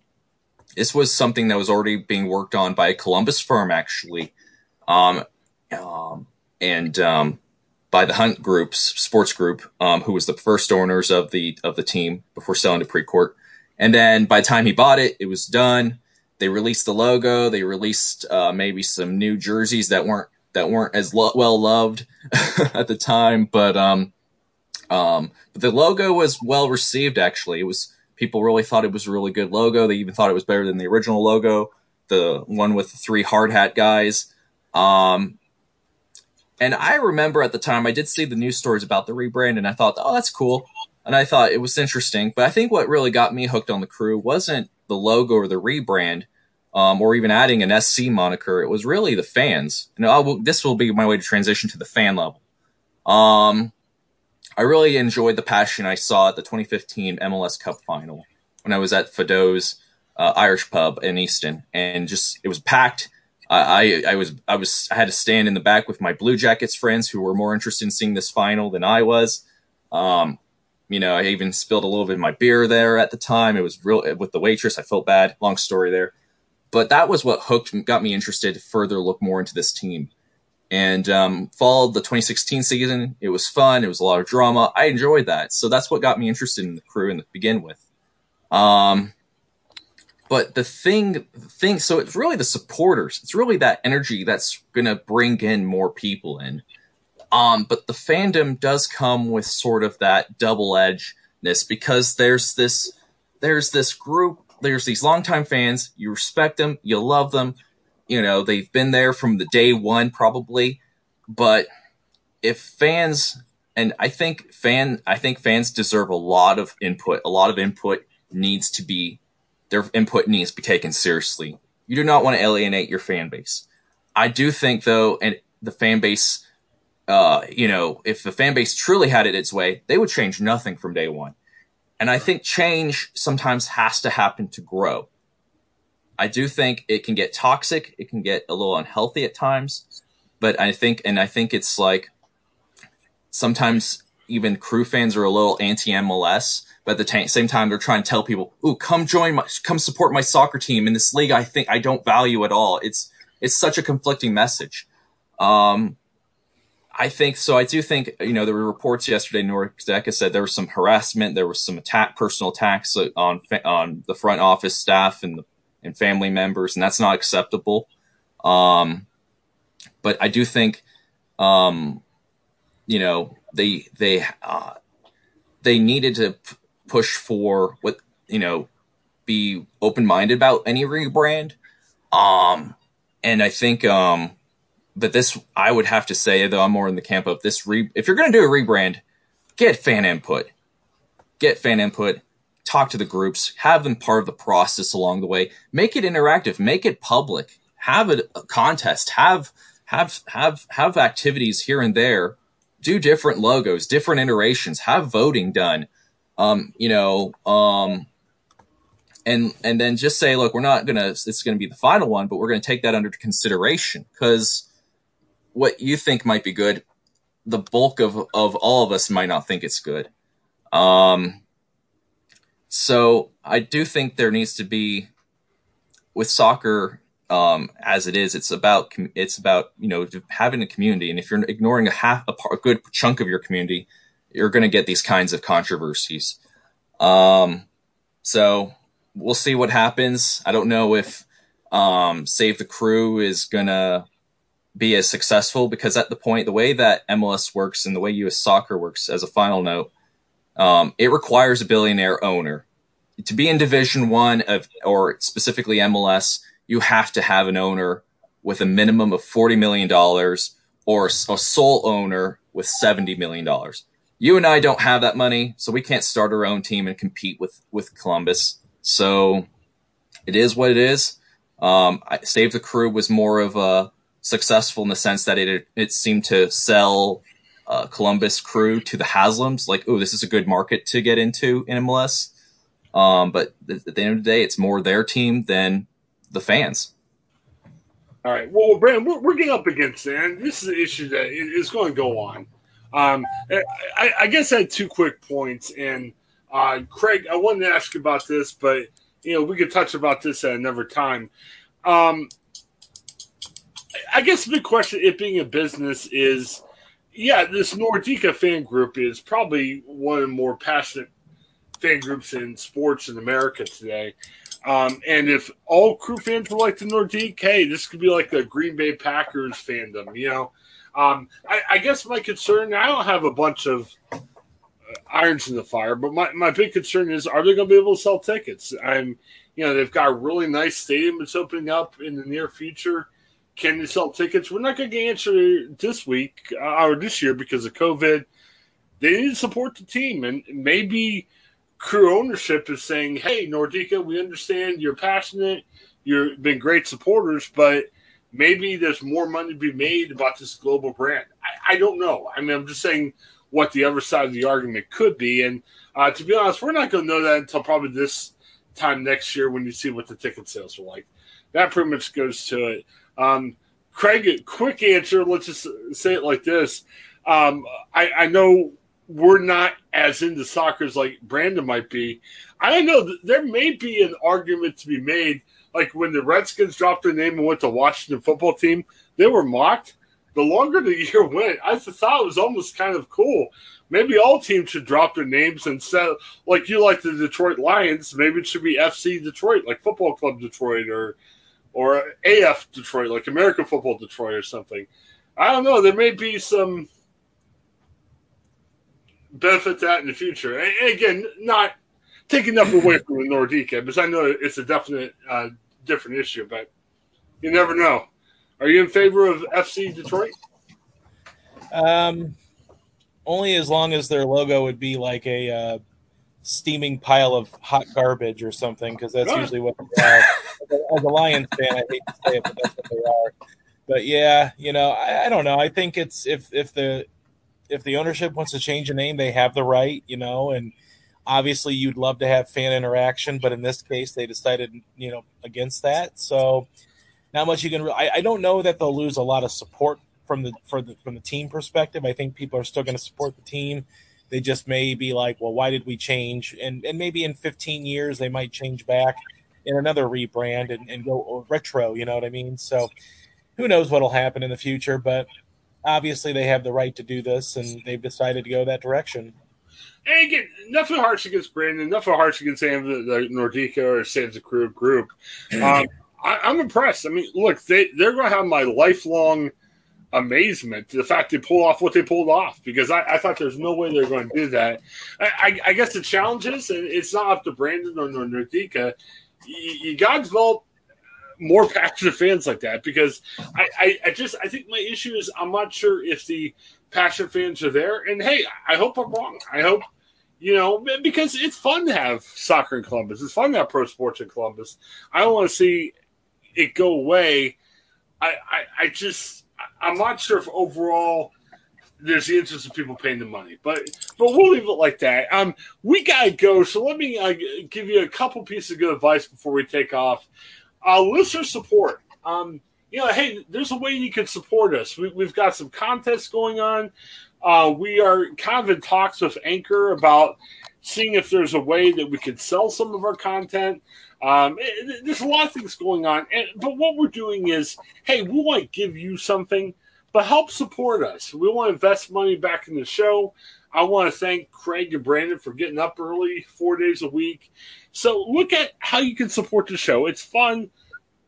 this was something that was already being worked on by a Columbus firm, actually, um, um, and um, by the Hunt Group's sports group, um, who was the first owners of the of the team before selling to Precourt. And then by the time he bought it, it was done. They released the logo. They released uh, maybe some new jerseys that weren't that weren't as lo- well loved at the time, but um, um, but the logo was well received. Actually, it was People really thought it was a really good logo. They even thought it was better than the original logo, the one with the three hard hat guys. Um, and I remember at the time I did see the news stories about the rebrand, and I thought, oh, that's cool. And I thought it was interesting. But I think what really got me hooked on the crew wasn't the logo or the rebrand, um, or even adding an SC moniker. It was really the fans. And will, this will be my way to transition to the fan level. Um, I really enjoyed the passion I saw at the 2015 MLS Cup final when I was at Fado's uh, Irish pub in Easton, and just it was packed. I, I was I was I had to stand in the back with my Blue Jackets friends who were more interested in seeing this final than I was. Um, you know, I even spilled a little bit of my beer there at the time. It was real with the waitress. I felt bad. Long story there, but that was what hooked got me interested to further look more into this team. And um, followed the 2016 season. It was fun. It was a lot of drama. I enjoyed that. So that's what got me interested in the crew and the begin with. Um, but the thing, the thing, so it's really the supporters. It's really that energy that's going to bring in more people in. Um, but the fandom does come with sort of that double edgedness because there's this, there's this group, there's these longtime fans. You respect them, you love them. You know, they've been there from the day one probably. But if fans, and I think fan, I think fans deserve a lot of input. A lot of input needs to be their input needs to be taken seriously. You do not want to alienate your fan base. I do think though, and the fan base, uh, you know, if the fan base truly had it its way, they would change nothing from day one. And I think change sometimes has to happen to grow. I do think it can get toxic. It can get a little unhealthy at times, but I think, and I think it's like sometimes even crew fans are a little anti MLS but at the t- same time they're trying to tell people ooh come join my come support my soccer team in this league i think i don't value at all. It's it's such a conflicting message. Um i think so i do think you know there were reports yesterday Nordecke said there was some harassment there was some attack personal attacks on on the front office staff and the, and family members and that's not acceptable. Um but i do think um you know they they uh, they needed to push for what you know be open minded about any rebrand. Um, and I think um, but this I would have to say though I'm more in the camp of this re if you're going to do a rebrand, get fan input, get fan input, talk to the groups, have them part of the process along the way, make it interactive, make it public, have a, a contest, have have have have activities here and there, do different logos, different iterations, have voting done um, you know, um, and and then just say, look, we're not gonna, it's gonna be the final one, but we're gonna take that under consideration because what you think might be good, the bulk of of all of us might not think it's good. Um, so I do think there needs to be with soccer um, as it is. It's about it's about you know having a community, and if you're ignoring a half a, part, a good chunk of your community, you're going to get these kinds of controversies. Um, so we'll see what happens. I don't know if um, Save the Crew is going to be as successful because at the point, the way that MLS works and the way U.S. soccer works, as a final note, um, it requires a billionaire owner to be in Division One of, or specifically MLS. You have to have an owner with a minimum of forty million dollars, or a sole owner with seventy million dollars you and I don't have that money, so we can't start our own team and compete with with Columbus. So it is what it is. Um, Save the Crew was more of a successful in the sense that it it seemed to sell uh, Columbus Crew to the Haslams. Like, oh, this is a good market to get into in MLS. Um, but th- at the end of the day, it's more their team than the fans. All right. Well, Brandon, we're, we're getting up against it, and this is an issue that is going to go on. Um, I, I, guess I had two quick points, and uh, Craig, I wanted to ask about this, but you know we could touch about this at another time. Um, I guess the big question, it being a business, is yeah, this Nordecke fan group is probably one of the more passionate fan groups in sports in America today. Um, and if all crew fans were like the Nordecke, hey, this could be like the Green Bay Packers fandom, you know. Um, I, I, guess my concern, I don't have a bunch of, irons in the fire. But my, my big concern is are they going to be able to sell tickets? I'm, you know, they've got a really nice stadium that's opening up in the near future. Can they sell tickets? We're not going to answer this week uh, or this year because of COVID. They need to support the team, and maybe crew ownership is saying, "Hey, Nordecke, we understand you're passionate, you've been great supporters, but." Maybe there's more money to be made about this global brand. I, I don't know. I mean, I'm just saying what the other side of the argument could be. And uh, to be honest, we're not going to know that until probably this time next year when you see what the ticket sales are like. That pretty much goes to it. Um, Craig, quick answer. Let's just say it like this. Um, I, I, know we're not as into soccer as like Brandon might be. I don't know. There may be an argument to be made. Like when the Redskins dropped their name and went to Washington football team, they were mocked the longer the year went, I thought it was almost kind of cool. Maybe all teams should drop their names and set like you like the Detroit Lions. Maybe it should be FC Detroit, like Football Club Detroit, or or AF Detroit, like American Football Detroit, or something. I don't know. There may be some benefit to that in the future. And again, not taking nothing away from the Nordecke, because I know it's a definite uh, different issue, but you never know. Are you in favor of FC Detroit? Um, only as long as their logo would be like a uh, steaming pile of hot garbage or something, because that's usually what they are. As a Lions fan, I hate to say it, but that's what they are. But yeah, you know, I, I don't know. I think it's if if the if the ownership wants to change a name, they have the right, you know, and obviously you'd love to have fan interaction, but in this case, they decided, you know, against that. So not much you can. I, I don't know that they'll lose a lot of support from the for the from the team perspective. I think people are still going to support the team. They just may be like, well, why did we change? And and maybe in 15 years they might change back in another rebrand and, and go retro. You know what I mean? So who knows what'll happen in the future? But obviously they have the right to do this, and they've decided to go that direction. And again, nothing harsh against Brandon, nothing harsh against any of the, the Nordecke or Save the Crew group. Um, I, am I'm impressed. I mean, look, they they're going to have my lifelong amazement the fact they pull off what they pulled off because I, I thought there's no way they're going to do that. I, I, I, guess the challenge is, and it's not up to Brandon or Nordecke, you, you got to develop more passionate fans like that because I, I, I, just I think my issue is I'm not sure if the passionate fans are there. And hey, I hope I'm wrong. I hope you know because it's fun to have soccer in Columbus. It's fun to have pro sports in Columbus. I don't want to see it go away. I, I, I just I'm not sure if overall there's the interest of people paying the money, but but we'll leave it like that. Um, we gotta go, so let me uh, give you a couple pieces of good advice before we take off. Uh, listener support. Um, you know, hey, there's a way you can support us. We, have got some contests going on. Uh, we are kind of in talks with Anchor about seeing if there's a way that we could sell some of our content. Um, it, there's a lot of things going on, and, but what we're doing is, hey, we want to give you something, but help support us. We want to invest money back in the show. I want to thank Craig and Brandon for getting up early, four days a week. So look at how you can support the show. It's fun.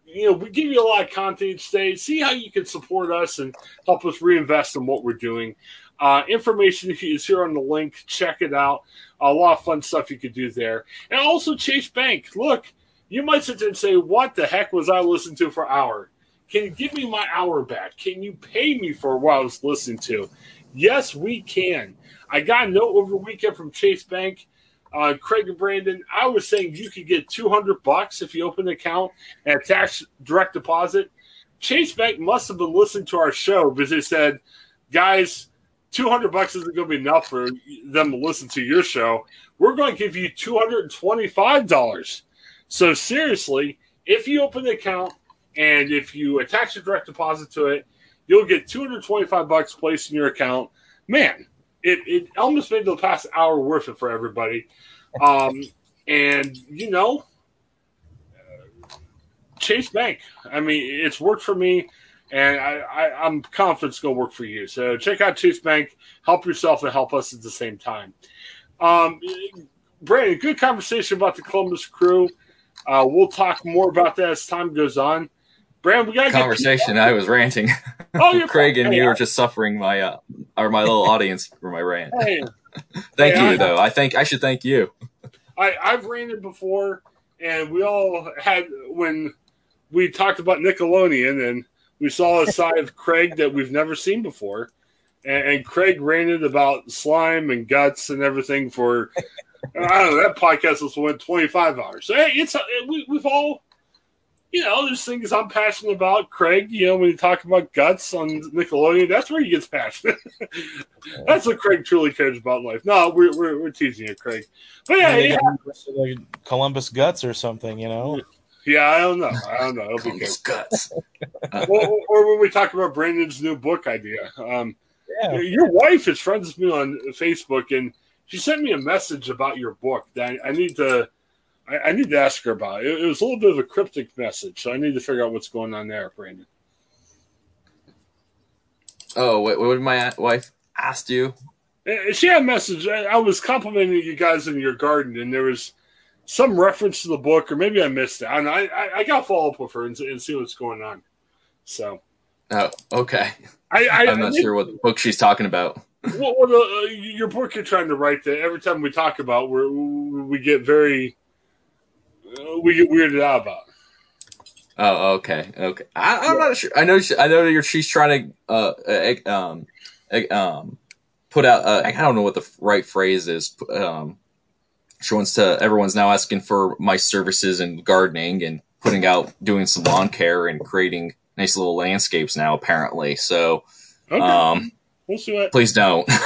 You know, we give you a lot of content each day. See how you can support us and help us reinvest in what we're doing. Uh, information is here on the link. Check it out. A lot of fun stuff you could do there. And also Chase Bank. Look, you might sit there and say, What the heck was I listening to for hour? Can you give me my hour back? Can you pay me for what I was listening to? Yes, we can. I got a note over weekend from Chase Bank. Uh, Craig and Brandon, I was saying you could get 200 bucks if you open an account and tax direct deposit. Chase Bank must have been listening to our show because they said, guys, 200 bucks isn't going to be enough for them to listen to your show. We're going to give you $225. So seriously, if you open the account and if you attach a direct deposit to it, you'll get 225 bucks placed in your account. Man, it, it almost made the past hour worth it for everybody. Um, and you know, Chase Bank. I mean, it's worked for me, and I, I, am confident it's going to work for you. So check out Chase Bank. Help yourself and help us at the same time. Um, Brandon, good conversation about the Columbus Crew. Uh, we'll talk more about that as time goes on. Brand, we got conversation. I was ranting. Oh, you Craig and hey, you were just suffering my uh, or my little audience for my rant. Hey, thank I- you, though. I think I should thank you. I, I've ranted before, and we all had when we talked about Nickelodeon, and we saw a side of Craig that we've never seen before, and, and Craig ranted about slime and guts and everything for I don't know that podcast was went twenty five hours. So, hey, it's we, we've all. You know, there's things I'm passionate about. Craig, you know, when you talk about guts on Nickelodeon, that's where he gets passionate. that's what Craig truly cares about in life. No, we're, we're, we're teasing you, Craig. But yeah, yeah, like Columbus guts or something, you know. Yeah, I don't know. I don't know. It'll be. Columbus guts. or, or when we talk about Brandon's new book idea. Um, Yeah. Your wife is friends with me on Facebook, and she sent me a message about your book that I, I need to. I, I need to ask her about. It, it was a little bit of a cryptic message, so I need to figure out what's going on there, Brandon. Oh, what, what did my wife asked you? Uh, She had a message. I, was complimenting you guys in your garden, and there was some reference to the book, or maybe I missed it. I, don't know. I, I, got follow up with her and, and see what's going on. So Oh, okay. I, I, I'm not I sure what book she's talking about. Well, well uh, your book you're trying to write that every time we talk about, we we get very uh, we get weirded out about. Oh, okay, okay. I, I'm not sure. I know. She, I know that you're, she's trying to uh, uh, um, um, put out. Uh, I don't know what the right phrase is. Um, she wants to. Everyone's now asking for my services in gardening and putting out, doing some lawn care and creating nice little landscapes now. Apparently, so Okay, um, we'll see what. please don't.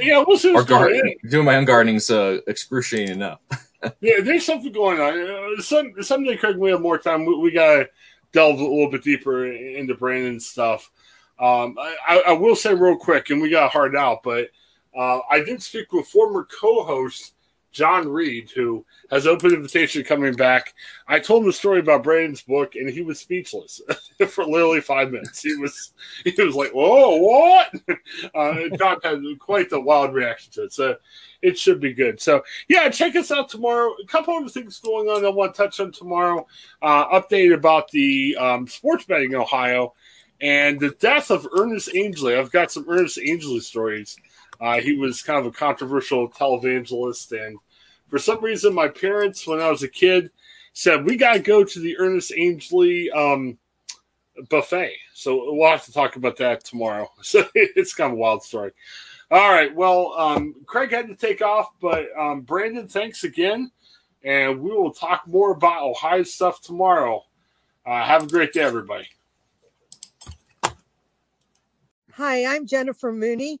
Yeah, we'll see or what's going gar- on. doing my own gardening's uh, excruciating enough. Yeah, there's something going on. Uh, Some someday, Craig, we have more time. We, we gotta delve a little bit deeper into Brandon's stuff. Um, I, I, I will say real quick, and we got hard out, but uh, I did speak with former co-host John Reed, who has open invitation coming back. I told him the story about Brandon's book, and he was speechless for literally five minutes. He was he was like, "Whoa, what?" Uh, John had quite the wild reaction to it, so it should be good. So yeah, check us out tomorrow. A couple of things going on I want to touch on tomorrow. Uh, update about the um, sports betting in Ohio and the death of Ernest Angley. I've got some Ernest Angley stories. Uh, he was kind of a controversial televangelist, and for some reason, my parents, when I was a kid, said we got to go to the Ernest Angley um, buffet. So we'll have to talk about that tomorrow. So it's kind of a wild story. All right. Well, um, Craig had to take off, but um, Brandon, thanks again. And we will talk more about Ohio stuff tomorrow. Uh, have a great day, everybody. Hi, I'm Jennifer Mooney.